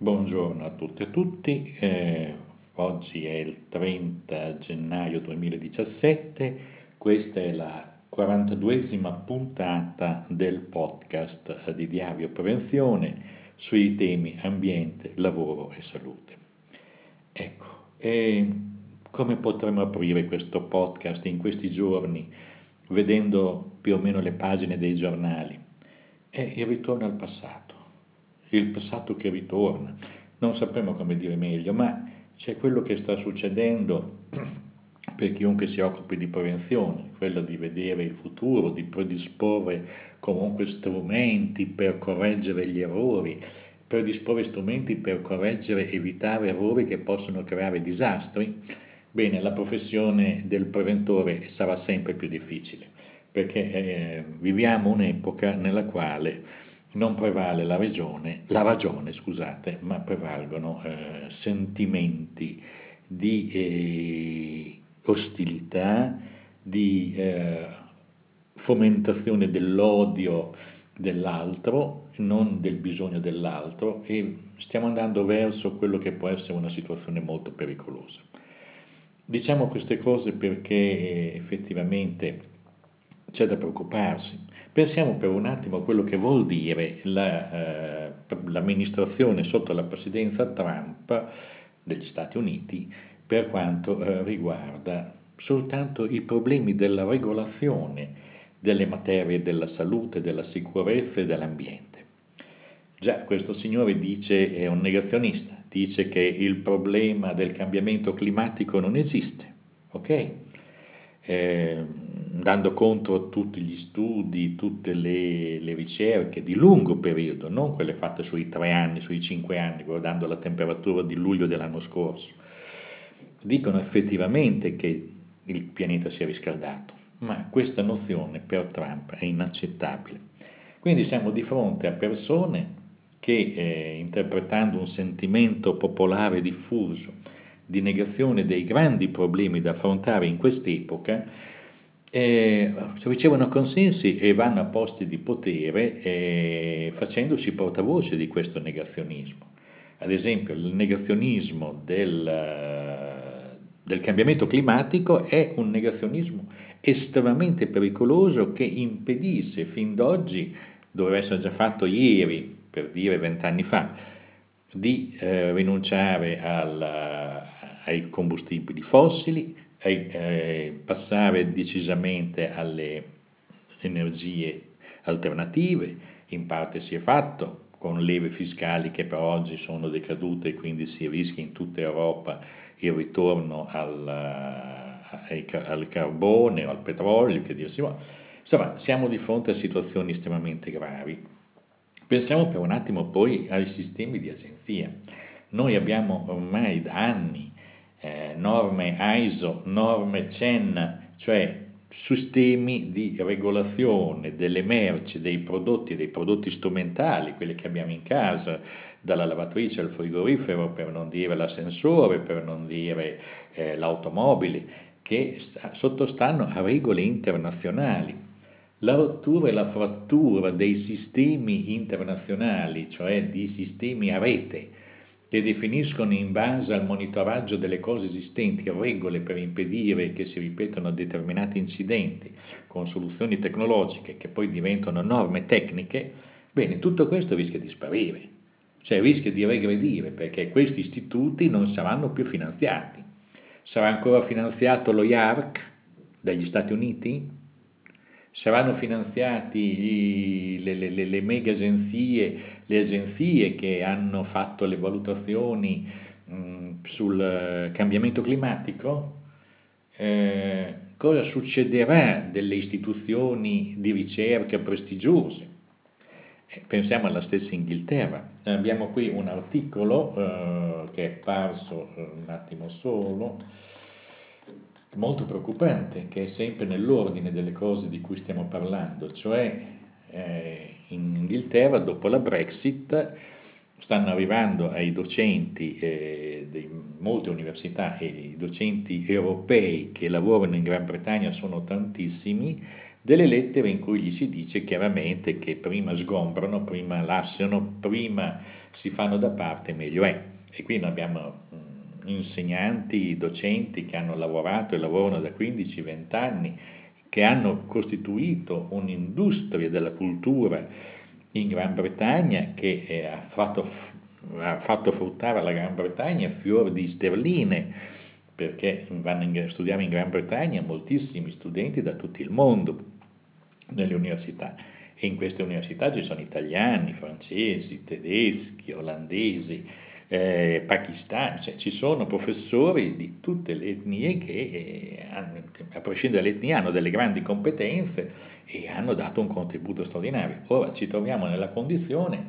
Buongiorno a tutte e a tutti, eh, oggi è il 30 gennaio 2017, questa è la 42esima puntata del podcast di Diario Prevenzione sui temi ambiente, lavoro e salute. Ecco, e come potremmo aprire questo podcast in questi giorni vedendo più o meno le pagine dei giornali? È il ritorno al passato il passato che ritorna, non sapremo come dire meglio, ma c'è quello che sta succedendo per chiunque si occupi di prevenzione, quello di vedere il futuro, di predisporre comunque strumenti per correggere gli errori, predisporre strumenti per correggere, evitare errori che possono creare disastri, bene, la professione del preventore sarà sempre più difficile, perché eh, viviamo un'epoca nella quale non prevale la, regione, la ragione, scusate, ma prevalgono eh, sentimenti di eh, ostilità, di eh, fomentazione dell'odio dell'altro, non del bisogno dell'altro e stiamo andando verso quello che può essere una situazione molto pericolosa. Diciamo queste cose perché effettivamente c'è da preoccuparsi Pensiamo per un attimo a quello che vuol dire la, eh, l'amministrazione sotto la presidenza Trump degli Stati Uniti per quanto eh, riguarda soltanto i problemi della regolazione delle materie della salute, della sicurezza e dell'ambiente. Già questo signore dice, è un negazionista, dice che il problema del cambiamento climatico non esiste, ok? Eh, dando contro a tutti gli studi, tutte le, le, ricerche di lungo periodo, non quelle fatte sui tre anni, sui cinque anni, guardando la temperatura di luglio dell'anno scorso, dicono effettivamente che il pianeta si è riscaldato, ma questa nozione per Trump è inaccettabile. Quindi siamo di fronte a persone che, eh, interpretando un sentimento popolare diffuso di negazione dei grandi problemi da affrontare in quest'epoca, eh, ricevono consensi e vanno a posti di potere eh, facendosi portavoce di questo negazionismo. Ad esempio, il negazionismo del, del cambiamento climatico è un negazionismo estremamente pericoloso che impedisce fin d'oggi, doveva essere già fatto ieri, per dire vent'anni fa, di eh, rinunciare al, ai combustibili fossili, eh, passare decisamente alle energie alternative, in parte si è fatto con leve fiscali che per oggi sono decadute e quindi si rischia in tutta Europa il ritorno al, al carbone o al petrolio, che dir si vuole. Insomma, siamo di fronte a situazioni estremamente gravi. Pensiamo per un attimo poi ai sistemi di agenzia. Noi abbiamo ormai da anni eh, norme ISO, norme CEN, cioè sistemi di regolazione delle merci, dei prodotti, dei prodotti strumentali, quelli che abbiamo in casa, dalla lavatrice al frigorifero, per non dire l'ascensore, per non dire eh, l'automobile, che sottostanno a regole internazionali. La rottura e la frattura dei sistemi internazionali, cioè di sistemi a rete, che definiscono in base al monitoraggio delle cose esistenti regole per impedire che si ripetano determinati incidenti con soluzioni tecnologiche che poi diventano norme tecniche, bene, tutto questo rischia di sparire, cioè rischia di regredire perché questi istituti non saranno più finanziati. Sarà ancora finanziato lo IARC dagli Stati Uniti? saranno finanziati le, le, le, mega agenzie, le agenzie che hanno fatto le valutazioni mh, sul cambiamento climatico? Eh, cosa succederà delle istituzioni di ricerca prestigiose? Eh, pensiamo alla stessa Inghilterra. Abbiamo qui un articolo eh, che è parso eh, un attimo solo molto preoccupante, che è sempre nell'ordine delle cose di cui stiamo parlando, cioè eh, in Inghilterra dopo la Brexit stanno arrivando ai docenti eh, di molte università e i docenti europei che lavorano in Gran Bretagna sono tantissimi, delle lettere in cui gli si dice chiaramente che prima sgombrano, prima lasciano, prima si fanno da parte meglio è. E qui noi abbiamo insegnanti, docenti che hanno lavorato e lavorano da 15-20 anni, che hanno costituito un'industria della cultura in Gran Bretagna che eh, ha fatto, ha fatto fruttare alla Gran Bretagna fior di sterline, perché vanno a studiare in Gran Bretagna moltissimi studenti da tutto il mondo nelle università. E in queste università ci sono italiani, francesi, tedeschi, olandesi, eh, pakistani, cioè ci sono professori di tutte le etnie che, eh, a prescindere dall'etnia, hanno delle grandi competenze e hanno dato un contributo straordinario. Ora ci troviamo nella condizione,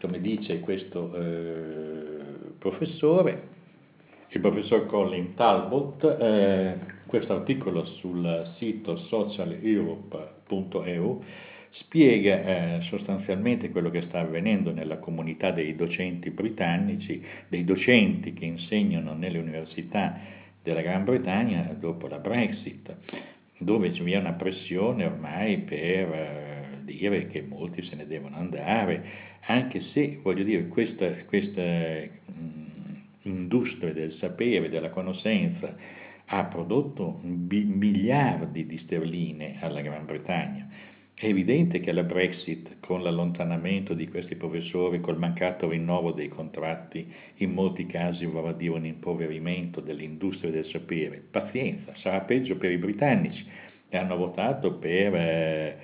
come dice questo eh, professore, il professor Colin Talbot, eh, questo articolo sul sito socialeurope.eu spiega eh, sostanzialmente quello che sta avvenendo nella comunità dei docenti britannici, dei docenti che insegnano nelle università della Gran Bretagna dopo la Brexit, dove vi è una pressione ormai per eh, dire che molti se ne devono andare, anche se, voglio dire, questa, questa mh, industria del sapere, della conoscenza, ha prodotto miliardi di sterline alla Gran Bretagna è evidente che la Brexit, con l'allontanamento di questi professori, col mancato rinnovo dei contratti, in molti casi vorrà dire un impoverimento dell'industria del sapere. Pazienza, sarà peggio per i britannici che hanno votato per eh,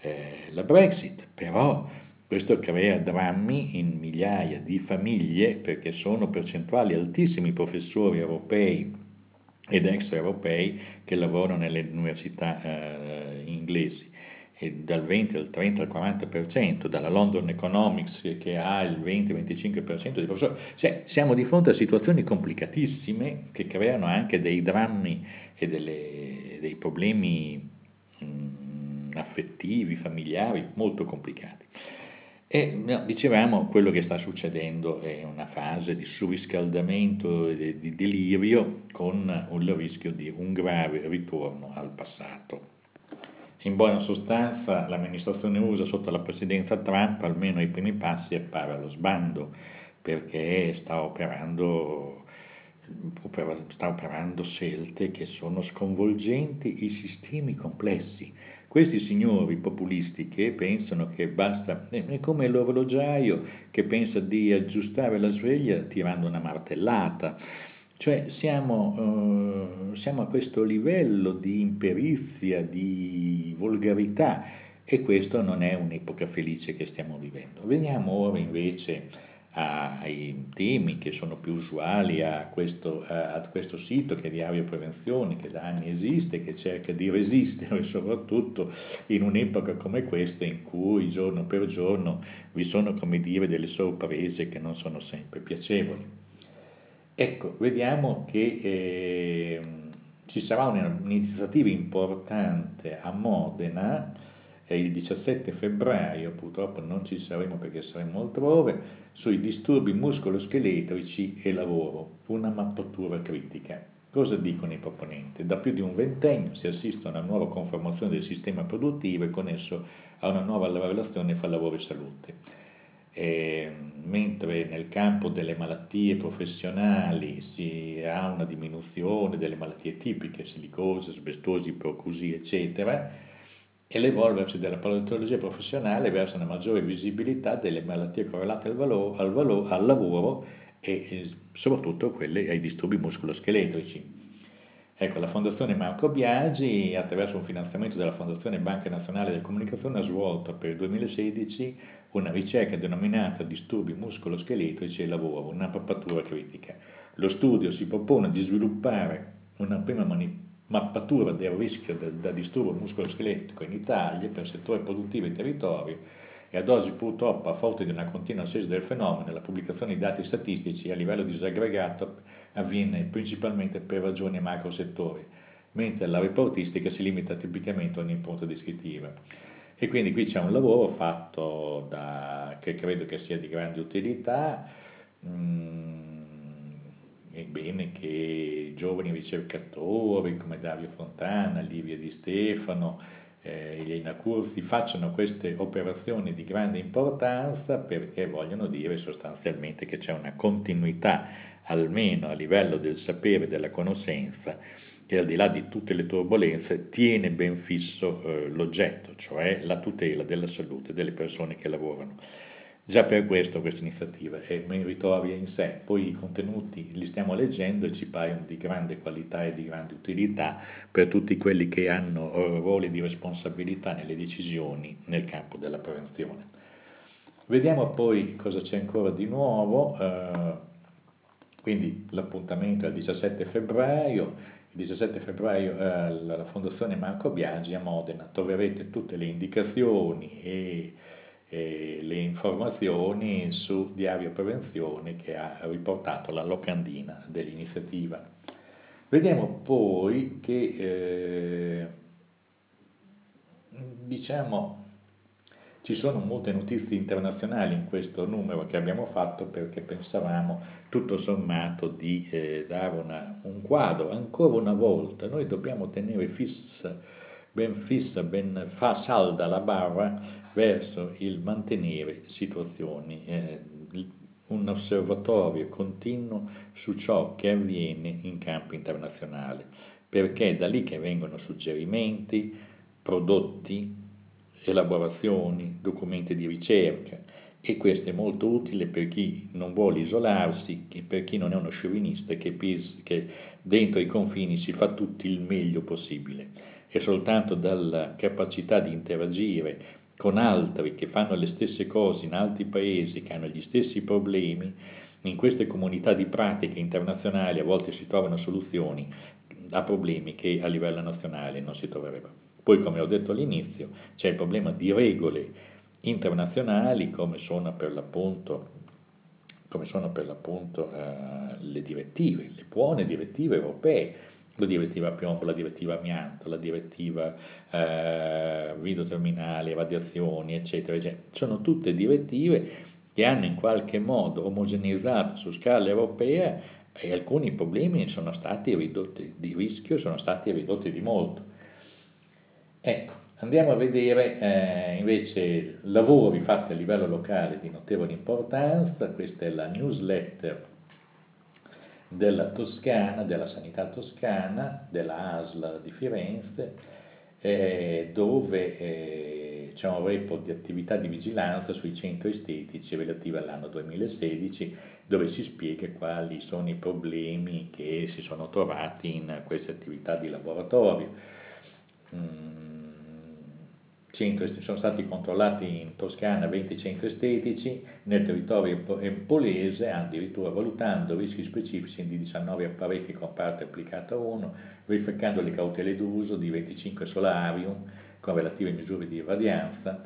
eh, la Brexit, però questo crea drammi in migliaia di famiglie perché sono percentuali altissimi professori europei ed extraeuropei che lavorano nelle università eh, inglesi dal 20 al 30 al 40%, dalla London Economics che ha il 20-25% dei professori. Cioè, siamo di fronte a situazioni complicatissime che creano anche dei drammi e delle, dei problemi mh, affettivi, familiari molto complicati. E no, dicevamo, quello che sta succedendo è una fase di surriscaldamento e di delirio con il rischio di un grave ritorno al passato. In buona sostanza l'amministrazione USA sotto la presidenza Trump, almeno ai primi passi, appare allo sbando, perché sta operando, sta operando scelte che sono sconvolgenti i sistemi complessi. Questi signori populisti che pensano che basta, è come l'orologiaio che pensa di aggiustare la sveglia tirando una martellata cioè siamo, eh, siamo a questo livello di imperizia, di volgarità e questo non è un'epoca felice che stiamo vivendo. Veniamo ora invece ai temi che sono più usuali a questo, a questo sito che è Diario Prevenzione, che da anni esiste, che cerca di resistere soprattutto in un'epoca come questa in cui giorno per giorno vi sono come dire delle sorprese che non sono sempre piacevoli. Ecco, vediamo che eh, ci sarà un'iniziativa importante a Modena eh, il 17 febbraio, purtroppo non ci saremo perché saremo altrove, sui disturbi muscoloscheletrici e lavoro, una mappatura critica. Cosa dicono i proponenti? Da più di un ventennio si assiste a una nuova conformazione del sistema produttivo e con esso a una nuova relazione fra lavoro e salute eh, mentre nel campo delle malattie professionali si ha una diminuzione delle malattie tipiche, silicose, asbestosi, procusi, eccetera, e l'evolversi della patologia professionale verso una maggiore visibilità delle malattie correlate al, valo, al, valo, al lavoro e eh, soprattutto quelle ai disturbi muscoloscheletrici. Ecco, la Fondazione Marco Biagi, attraverso un finanziamento della Fondazione Banca Nazionale della Comunicazione, ha svolto per il 2016 una ricerca denominata disturbi muscoloscheletrici e lavoro, una mappatura critica. Lo studio si propone di sviluppare una prima mani- mappatura del rischio da, disturbo muscoloscheletrico in Italia per settore produttivo e territorio e ad oggi purtroppo a forte di una continua ascesa del fenomeno la pubblicazione di dati statistici a livello disaggregato avviene principalmente per ragioni macro settori, mentre la reportistica si limita tipicamente a un'impronta descrittiva. E quindi qui c'è un lavoro fatto da, che credo che sia di grande utilità, mm, è bene che giovani ricercatori come Dario Fontana, Livia Di Stefano, eh, gli inacursi facciano queste operazioni di grande importanza perché vogliono dire sostanzialmente che c'è una continuità, almeno a livello del sapere e della conoscenza, che al di là di tutte le turbulenze tiene ben fisso eh, l'oggetto, cioè la tutela della salute delle persone che lavorano. Già per questo questa iniziativa è meritoria in sé, poi i contenuti li stiamo leggendo e ci paiono di grande qualità e di grande utilità per tutti quelli che hanno eh, ruoli di responsabilità nelle decisioni nel campo della prevenzione. Vediamo poi cosa c'è ancora di nuovo, eh, quindi l'appuntamento è il 17 febbraio, il 17 febbraio eh, la Fondazione Marco Biagi a Modena, troverete tutte le indicazioni e eh, le informazioni su Diario Prevenzione che ha riportato la locandina dell'iniziativa. Vediamo poi che eh, diciamo ci sono molte notizie internazionali in questo numero che abbiamo fatto perché pensavamo tutto sommato di eh, dare una, un quadro. Ancora una volta noi dobbiamo tenere fissa ben fissa ben fa salda la barra verso il mantenere situazioni, eh, un osservatorio continuo su ciò che avviene in campo internazionale, perché è da lì che vengono suggerimenti, prodotti, elaborazioni, documenti di ricerca e questo è molto utile per chi non vuole isolarsi, e per chi non è uno sciovinista che, che dentro i confini si fa tutti il meglio possibile. È soltanto dalla capacità di interagire con altri che fanno le stesse cose in altri paesi, che hanno gli stessi problemi, in queste comunità di pratiche internazionali a volte si trovano soluzioni a problemi che a livello nazionale non si troverebbero. Poi, come ho detto all'inizio, c'è il problema di regole internazionali come sono per l'appunto, sono per l'appunto eh, le direttive, le buone direttive europee, la direttiva piombo, la direttiva amianto, la direttiva eh, video terminale, radiazioni, eccetera, eccetera. Sono tutte direttive che hanno in qualche modo omogeneizzato su scala europea e alcuni problemi sono stati ridotti di rischio, sono stati ridotti di molto. Ecco, andiamo a vedere eh, invece lavori fatti a livello locale di notevole importanza, questa è la newsletter della Toscana, della sanità toscana, della ASL di Firenze, eh, dove eh, c'è un report di attività di vigilanza sui centri estetici relativi all'anno 2016, dove si spiega quali sono i problemi che si sono trovati in queste attività di laboratorio. Mm centri, sono stati controllati in Toscana 20 centri estetici, nel territorio empolese, addirittura valutando rischi specifici di 19 apparecchi con parte applicata 1, verificando le cautele d'uso di 25 solarium con relative misure di radianza,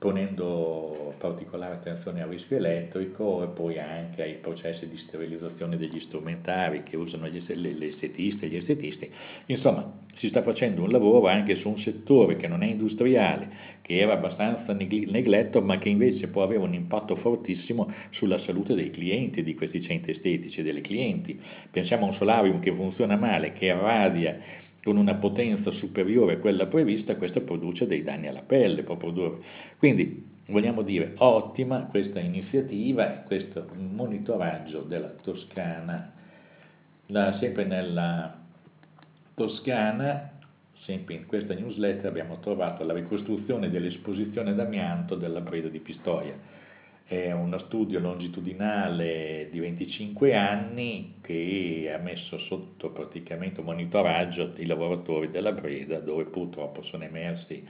ponendo particolare attenzione al rischio elettrico e poi anche ai processi di sterilizzazione degli strumentari che usano gli, le estetiste e gli estetisti. Insomma, si sta facendo un lavoro anche su un settore che non è industriale, che era abbastanza negletto, ma che invece può avere un impatto fortissimo sulla salute dei clienti di questi centri estetici e delle clienti. Pensiamo a un solarium che funziona male, che irradia con una potenza superiore a quella prevista, questo produce dei danni alla pelle, può produrre. Quindi vogliamo dire ottima questa iniziativa, questo monitoraggio della Toscana, la, sempre nella Toscana, sempre in questa newsletter abbiamo trovato la ricostruzione dell'esposizione d'amianto della Breda di Pistoia è uno studio longitudinale di 25 anni che ha messo sotto praticamente monitoraggio i lavoratori della Breda dove purtroppo sono emersi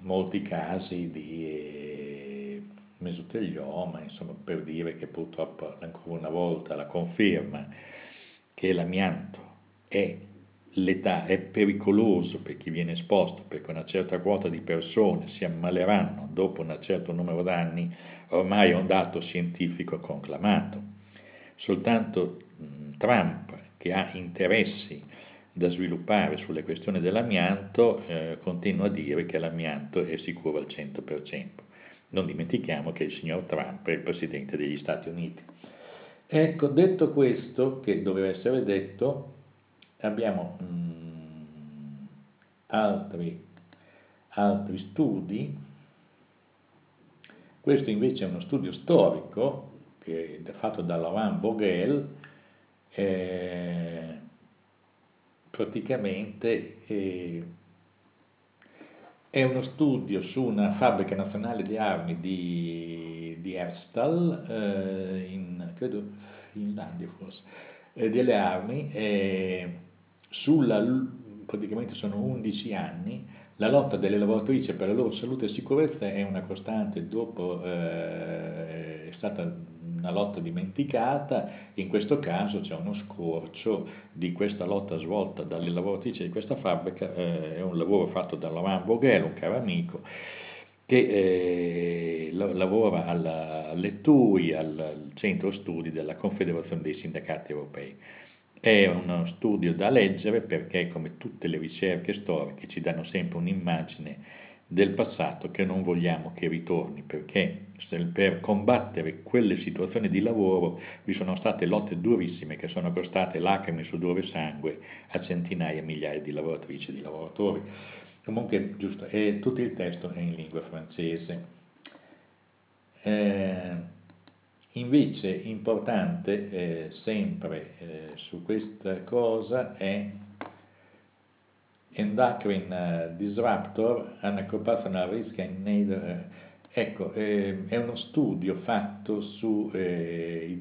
molti casi di eh, mesotelioma, insomma per dire che purtroppo ancora una volta la conferma che l'amianto è l'età è pericoloso per chi viene esposto perché una certa quota di persone si ammaleranno dopo un certo numero d'anni ormai è un dato scientifico conclamato. Soltanto Trump, che ha interessi da sviluppare sulle questioni dell'amianto, eh, continua a dire che l'amianto è sicuro al 100%. Non dimentichiamo che il signor Trump è il presidente degli Stati Uniti. Ecco, detto questo, che doveva essere detto, abbiamo mh, altri, altri studi. Questo invece è uno studio storico che è fatto da Laurent Vogel, eh, praticamente eh, è uno studio su una fabbrica nazionale di armi di, di Erstal, eh, in credo Finlandia forse, eh, delle armi, eh, sulla, praticamente sono 11 anni, la lotta delle lavoratrici per la loro salute e sicurezza è una costante, dopo eh, è stata una lotta dimenticata, in questo caso c'è uno scorcio di questa lotta svolta dalle lavoratrici di questa fabbrica, eh, è un lavoro fatto da Laurent Vogel, un caro amico, che eh, lavora alla, all'ETUI, al centro studi della Confederazione dei Sindacati Europei. È uno studio da leggere perché, come tutte le ricerche storiche, ci danno sempre un'immagine del passato che non vogliamo che ritorni, perché per combattere quelle situazioni di lavoro vi sono state lotte durissime che sono costate lacrime, sudore e sangue a centinaia e migliaia di lavoratrici e di lavoratori. Comunque, giusto, è, tutto il testo è in lingua francese. Eh, invece importante eh, sempre eh, su questa cosa è Endocrine Disruptor and Occupational Risk Need. Eh, ecco, eh, è uno studio fatto su eh,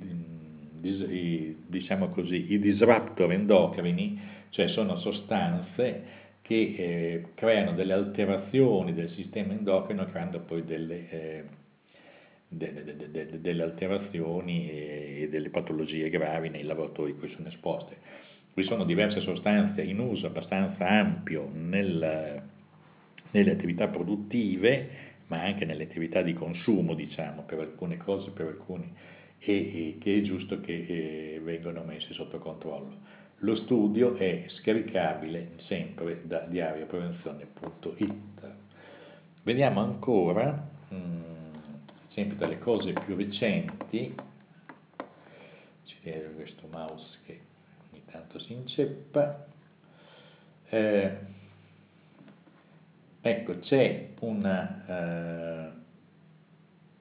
i, diciamo così, i disruptor endocrini, cioè sono sostanze che eh, creano delle alterazioni del sistema endocrino creando poi delle, eh, de, de, de, delle alterazioni e delle patologie gravi nei lavoratori cui sono esposte. Vi sono diverse sostanze in uso abbastanza ampio nel, nelle attività produttive, ma anche nelle attività di consumo, diciamo, per alcune cose, per alcuni, e, e che è giusto che eh, vengano messi sotto controllo. Lo studio è scaricabile sempre da diarioprevenzione.it. Vediamo ancora, mh, mm, sempre dalle cose più recenti, ci vede questo mouse che ogni tanto si inceppa, eh, ecco c'è una... Uh,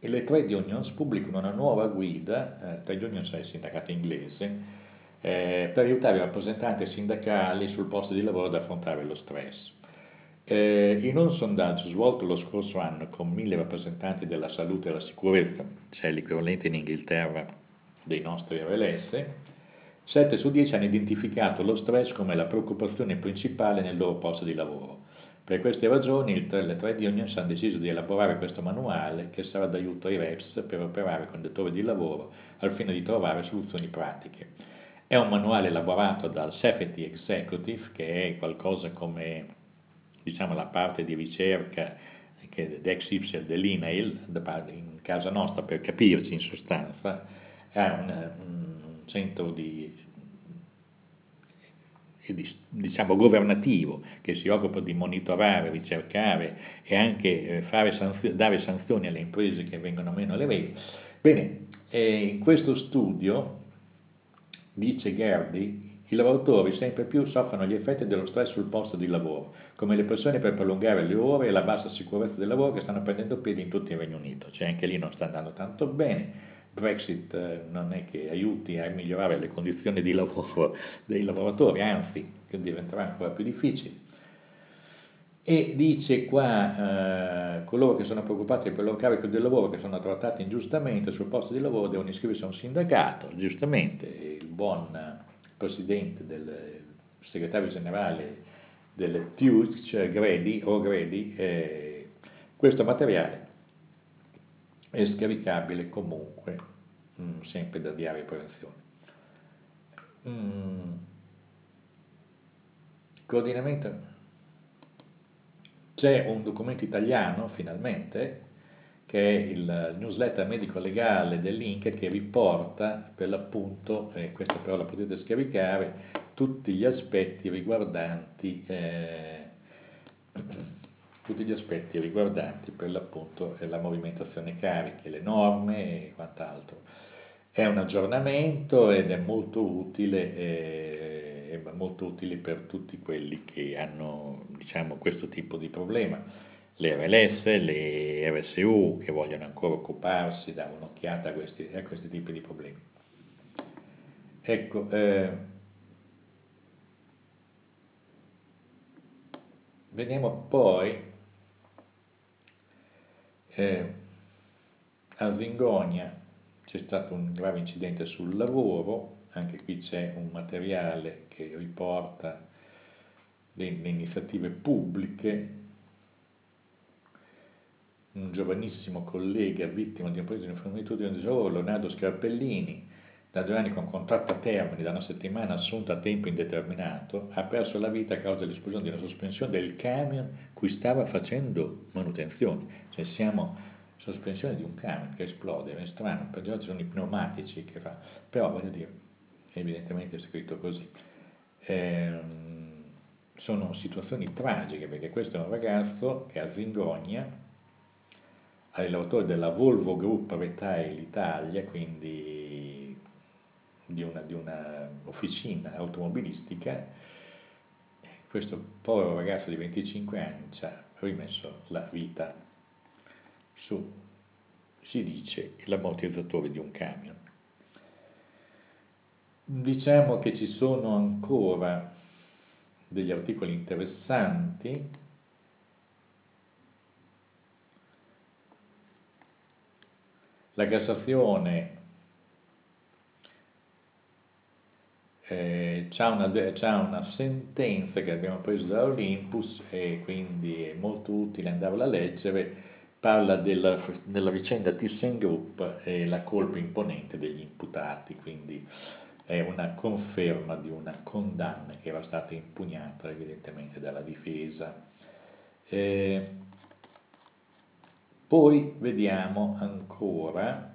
e le trade unions pubblicano una nuova guida, eh, trade unions è il sindacato inglese, eh, per aiutare i rappresentanti sindacali sul posto di lavoro ad affrontare lo stress. Eh, in un sondaggio svolto lo scorso anno con mille rappresentanti della salute e della sicurezza, cioè l'equivalente in Inghilterra dei nostri RLS, 7 su 10 hanno identificato lo stress come la preoccupazione principale nel loro posto di lavoro. Per queste ragioni le trade unions hanno deciso di elaborare questo manuale che sarà d'aiuto ai reps per operare con datori di lavoro al fine di trovare soluzioni pratiche. È un manuale elaborato dal Safety Executive, che è qualcosa come diciamo, la parte di ricerca che XY dell'INAIL, in casa nostra per capirci in sostanza, è un, un centro di, diciamo, governativo che si occupa di monitorare, ricercare e anche eh, sanzioni, dare sanzioni alle imprese che vengono meno alle regole. Bene, eh, in questo studio Dice Gerdi, i lavoratori sempre più soffrono gli effetti dello stress sul posto di lavoro, come le pressioni per prolungare le ore e la bassa sicurezza del lavoro che stanno prendendo piede in tutto il Regno Unito. Cioè anche lì non sta andando tanto bene. Brexit eh, non è che aiuti a migliorare le condizioni di lavoro dei lavoratori, anzi diventerà ancora più difficile. E dice qua, eh, coloro che sono preoccupati per il loro carico del lavoro, che sono trattati ingiustamente sul posto di lavoro, devono iscriversi a un sindacato, giustamente, buon presidente del segretario generale del TUC, cioè Gredi o Gredi, eh, questo materiale è scaricabile comunque mh, mm, sempre da diario prevenzione. Mm. Coordinamento. C'è un documento italiano finalmente che è il newsletter medico-legale dell'Inca che riporta per l'appunto, e questa però la potete scaricare, tutti gli aspetti riguardanti, eh, tutti gli aspetti riguardanti per l'appunto la movimentazione cariche, le norme e quant'altro. È un aggiornamento ed è molto utile, eh, è molto utile per tutti quelli che hanno diciamo, questo tipo di problema. Le RLS, le RSU che vogliono ancora occuparsi, dare un'occhiata a questi, a questi tipi di problemi. Ecco, eh, veniamo poi eh, a Zingonia c'è stato un grave incidente sul lavoro, anche qui c'è un materiale che riporta le, le iniziative pubbliche. Un giovanissimo collega vittima di un paese di informitudine di lavoro, Leonardo Scarpellini, da due anni con contratto a termine da una settimana assunta a tempo indeterminato, ha perso la vita a causa dell'esplosione di una sospensione del camion cui stava facendo manutenzione. Cioè siamo sospensione di un camion che esplode, è strano, per oggi sono i pneumatici che fa, però voglio dire, evidentemente è scritto così. Ehm, sono situazioni tragiche perché questo è un ragazzo che a Zingogna, è l'autore della Volvo Group Retail Italia, quindi di una, di una officina automobilistica, questo povero ragazzo di 25 anni ci ha rimesso la vita. Su, si dice, l'ammortizzatore di un camion. Diciamo che ci sono ancora degli articoli interessanti la Cassazione eh, ha una, una, sentenza che abbiamo preso da Olympus e quindi è molto utile andarla a leggere parla della, della vicenda ThyssenKrupp e la colpa imponente degli imputati, quindi è una conferma di una condanna che era stata impugnata evidentemente dalla difesa. Eh, poi vediamo ancora,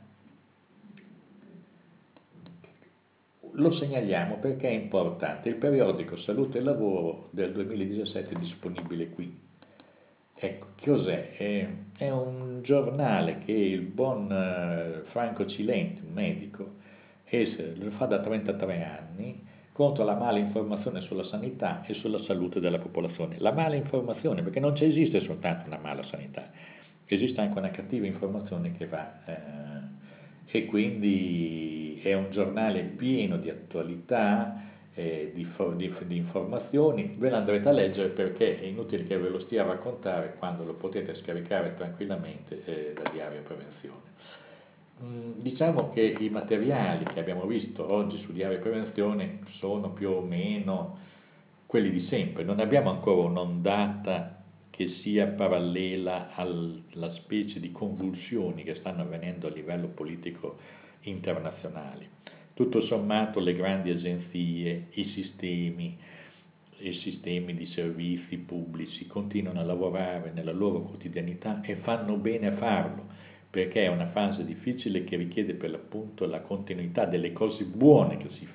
lo segnaliamo perché è importante, il periodico Salute e Lavoro del 2017 è disponibile qui Ecco, cos'è? È, un giornale che il buon uh, Franco Cilenti, un medico, lo fa da 33 anni contro la mala informazione sulla sanità e sulla salute della popolazione. La mala informazione, perché non esiste soltanto una mala sanità, esiste anche una cattiva informazione che va... Eh, e quindi è un giornale pieno di attualità, eh, di, di, di, informazioni, ve l'andrete a leggere perché è inutile che ve lo stia a raccontare quando lo potete scaricare tranquillamente eh, da Diario Prevenzione. Mm, diciamo che i materiali che abbiamo visto oggi su Diario Prevenzione sono più o meno quelli di sempre, non abbiamo ancora un'ondata che sia parallela alla specie di convulsioni che stanno avvenendo a livello politico internazionale. Tutto sommato le grandi agenzie, i sistemi, i sistemi di servizi pubblici continuano a lavorare nella loro quotidianità e fanno bene a farlo, perché è una fase difficile che richiede per l'appunto la continuità delle cose buone che si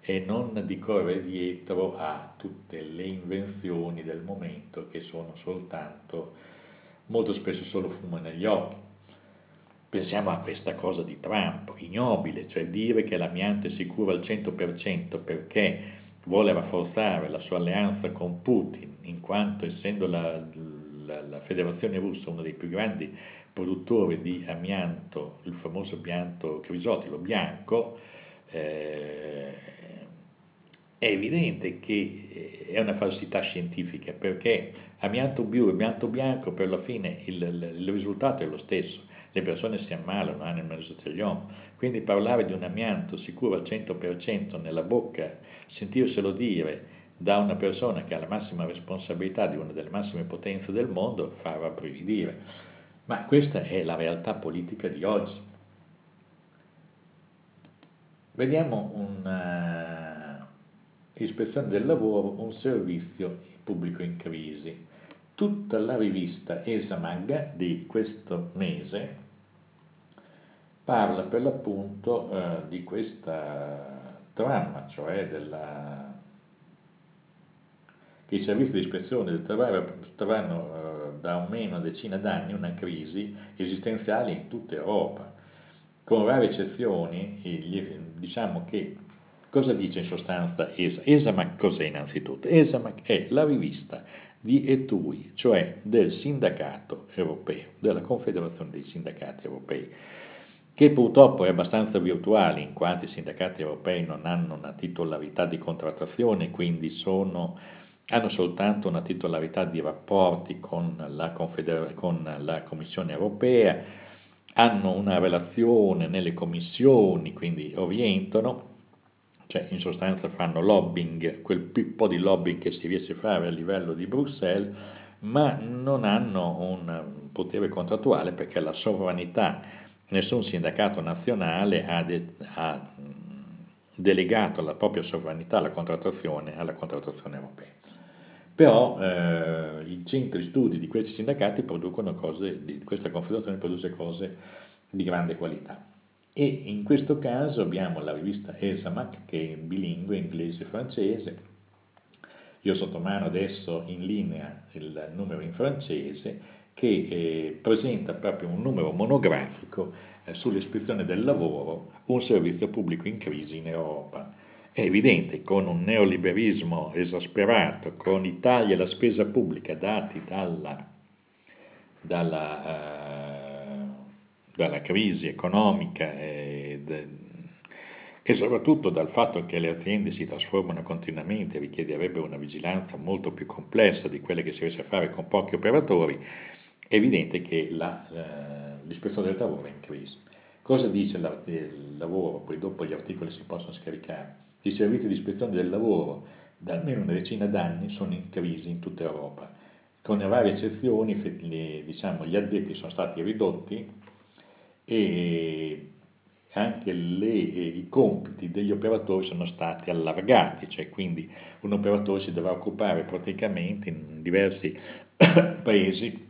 e non di correre dietro a tutte le invenzioni del momento che sono soltanto, molto spesso solo fumo negli occhi. Pensiamo a questa cosa di Trump, ignobile, cioè dire che l'amianto è sicuro al 100% perché vuole rafforzare la sua alleanza con Putin, in quanto essendo la, la, la Federazione Russa uno dei più grandi produttori di amianto, il famoso amianto crisotilo bianco, eh, è evidente che è una falsità scientifica perché amianto blu e amianto bianco per la fine il, il risultato è lo stesso le persone si ammalano hanno il mesotelioma, quindi parlare di un amianto sicuro al 100% nella bocca, sentirselo dire da una persona che ha la massima responsabilità di una delle massime potenze del mondo fa rabbrividire. Ma questa è la realtà politica di oggi. Vediamo una uh, ispezione del lavoro, un servizio pubblico in crisi tutta la rivista Esamag di questo mese parla per l'appunto eh, di questa dramma, cioè della, che i servizi di ispezione troveranno eh, da almeno una decina d'anni una crisi esistenziale in tutta Europa. Con rare eccezioni, diciamo che Cosa dice in sostanza ESA? ESAMAC cos'è innanzitutto? ESAMAC è la rivista di ETUI, cioè del sindacato europeo, della Confederazione dei Sindacati Europei, che purtroppo è abbastanza virtuale in quanto i sindacati europei non hanno una titolarità di contrattazione, quindi sono, hanno soltanto una titolarità di rapporti con la, con la Commissione europea, hanno una relazione nelle commissioni, quindi orientano, cioè in sostanza fanno lobbying, quel po' di lobbying che si riesce a fare a livello di Bruxelles, ma non hanno un potere contrattuale perché la sovranità, nessun sindacato nazionale ha, de, ha delegato la propria sovranità alla contrattazione, alla contrattazione europea. Però eh, i centri studi di questi sindacati producono cose, di questa confederazione produce cose di grande qualità. E in questo caso abbiamo la rivista ESAMAC che è bilingue, inglese e francese. Io sotto mano adesso in linea il numero in francese che eh, presenta proprio un numero monografico eh, sull'ispezione del lavoro, un servizio pubblico in crisi in Europa. È evidente, con un neoliberismo esasperato, con i tagli alla spesa pubblica dati dalla, dalla uh, dalla crisi economica e, e, soprattutto dal fatto che le aziende si trasformano continuamente e richiederebbero una vigilanza molto più complessa di quelle che si riesce a fare con pochi operatori, è evidente che la, eh, l'ispezione del lavoro è in crisi. Cosa dice il lavoro? Poi dopo gli articoli si possono scaricare. I servizi di ispezione del lavoro da almeno una decina d'anni sono in crisi in tutta Europa. Con le varie eccezioni, diciamo, gli addetti sono stati ridotti e anche le, i compiti degli operatori sono stati allargati, cioè quindi un operatore si dovrà occupare praticamente in diversi paesi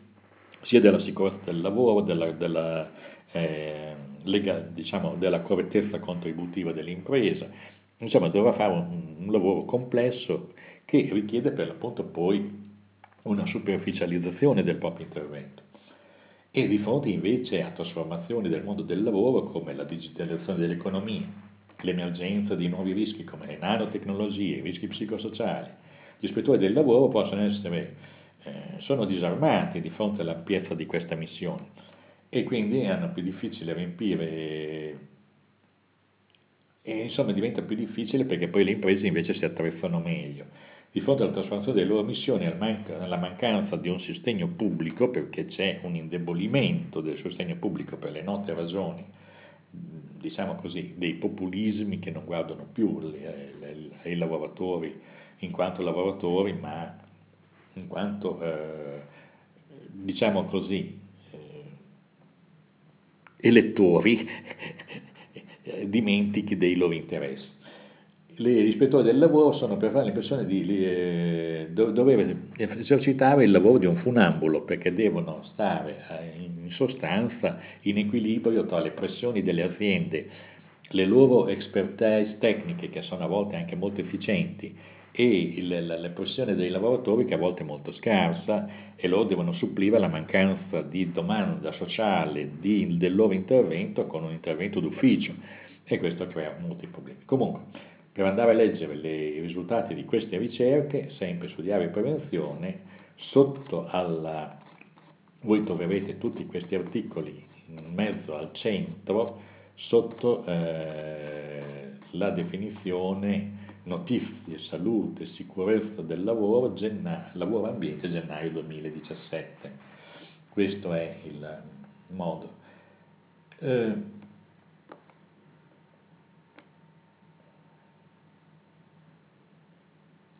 sia della sicurezza del lavoro, della, della, eh, lega, diciamo, della correttezza contributiva dell'impresa, insomma dovrà fare un, un lavoro complesso che richiede per l'appunto poi una superficializzazione del proprio intervento e di fronte invece a trasformazioni del mondo del lavoro come la digitalizzazione dell'economia, l'emergenza di nuovi rischi come le nanotecnologie, i rischi psicosociali. Gli ispettori del lavoro possono essere, eh, sono disarmati di fronte all'ampiezza di questa missione e quindi hanno più difficile riempire e insomma diventa più difficile perché poi le imprese invece si attrezzano meglio di fronte alla trasformazione delle loro missioni, alla mancanza di un sostegno pubblico, perché c'è un indebolimento del sostegno pubblico per le note ragioni, diciamo così, dei populismi che non guardano più ai lavoratori in quanto lavoratori, ma in quanto, eh, diciamo così, eh, elettori dimentichi dei loro interessi gli ispettori del lavoro sono per fare l'impressione di eh, dover esercitare il lavoro di un funambulo perché devono stare eh, in sostanza in equilibrio tra le pressioni delle aziende, le loro expertise tecniche che sono a volte anche molto efficienti e il, la, la pressione dei lavoratori che a volte è molto scarsa e loro devono supplire alla mancanza di domanda sociale di, del loro intervento con un intervento d'ufficio e questo crea molti problemi. Comunque, per andare a leggere le, i risultati di queste ricerche, sempre su Diario Prevenzione, sotto alla, voi troverete tutti questi articoli in mezzo al centro, sotto eh, la definizione notizie, salute, sicurezza del lavoro, genna, lavoro ambiente gennaio 2017. Questo è il modo. Eh,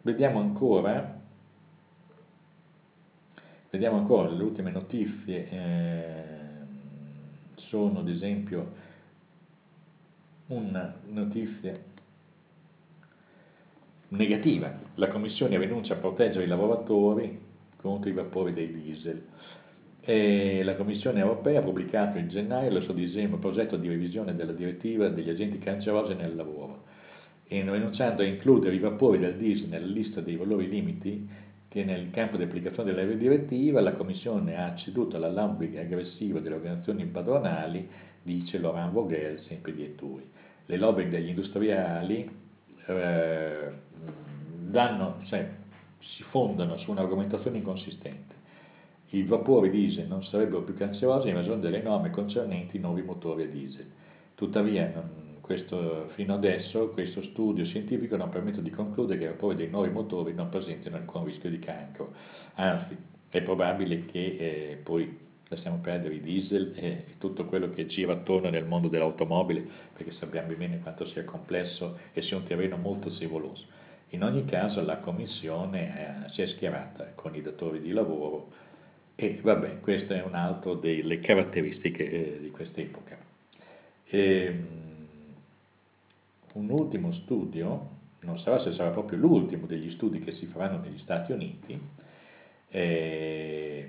Vediamo ancora, vediamo ancora le ultime notizie, eh, sono ad esempio una notizia negativa, la Commissione rinuncia a proteggere i lavoratori contro i vapori dei diesel. E la Commissione europea ha pubblicato in gennaio il suo disegno progetto di revisione della direttiva degli agenti cancerogeni nel lavoro e rinunciando a includere i vapori del diesel nella lista dei valori limiti che nel campo di applicazione della direttiva la Commissione ha ceduto alla lobby aggressiva delle organizzazioni padronali, dice Laurent Vogel, sempre di Etui. Le lobby degli industriali eh, danno, cioè, si fondano su un'argomentazione inconsistente. I vapori diesel non sarebbero più cancerogeni in ragione delle norme concernenti i nuovi motori a diesel. Tuttavia, questo, fino adesso questo studio scientifico non permette di concludere che i vapori dei nuovi motori non presentino alcun rischio di cancro. Anzi, è probabile che eh, poi lasciamo perdere i diesel e tutto quello che gira attorno nel mondo dell'automobile, perché sappiamo bene quanto sia complesso e sia un terreno molto scivoloso. In ogni caso la Commissione eh, si è schierata con i datori di lavoro e vabbè, questa è un'altra delle caratteristiche eh, di quest'epoca. Ehm, un ultimo studio, non sarà se sarà proprio l'ultimo degli studi che si faranno negli Stati Uniti, è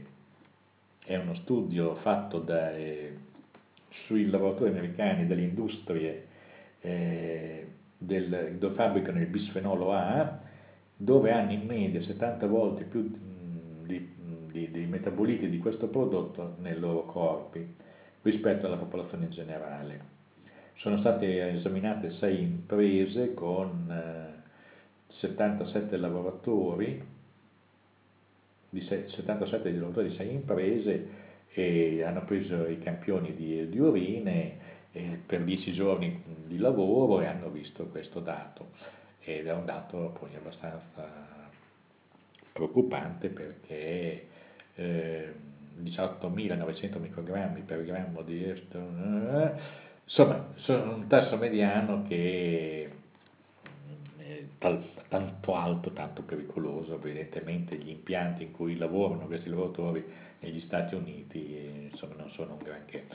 uno studio fatto da, sui lavoratori americani delle industrie eh, del, dove fabbricano il bisfenolo A, dove hanno in media 70 volte più di, di, di metaboliti di questo prodotto nei loro corpi rispetto alla popolazione in generale. Sono state esaminate 6 imprese con eh, 77 lavoratori di 77 lavoratori di 6 imprese e hanno preso i campioni di, di urine per 10 giorni di lavoro e hanno visto questo dato. Ed è un dato poi abbastanza preoccupante perché eh, 18.900 microgrammi per grammo di eh, insomma sono un tasso mediano che tanto alto, tanto pericoloso, evidentemente gli impianti in cui lavorano questi lavoratori negli Stati Uniti insomma, non sono un granché.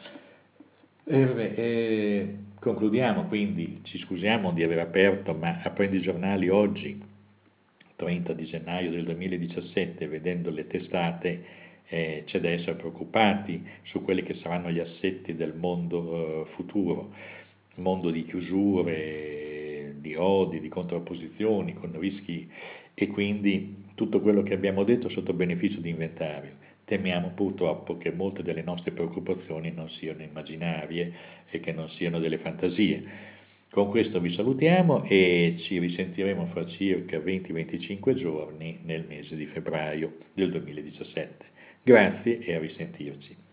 E, vabbè, e concludiamo quindi, ci scusiamo di aver aperto, ma aprendo i giornali oggi, 30 di gennaio del 2017, vedendo le testate, eh, c'è da essere preoccupati su quelli che saranno gli assetti del mondo eh, futuro, mondo di chiusure, di odi, di contrapposizioni, con rischi e quindi tutto quello che abbiamo detto sotto beneficio di inventario. Temiamo purtroppo che molte delle nostre preoccupazioni non siano immaginarie e che non siano delle fantasie. Con questo vi salutiamo e ci risentiremo fra circa 20-25 giorni nel mese di febbraio del 2017. Grazie e a risentirci.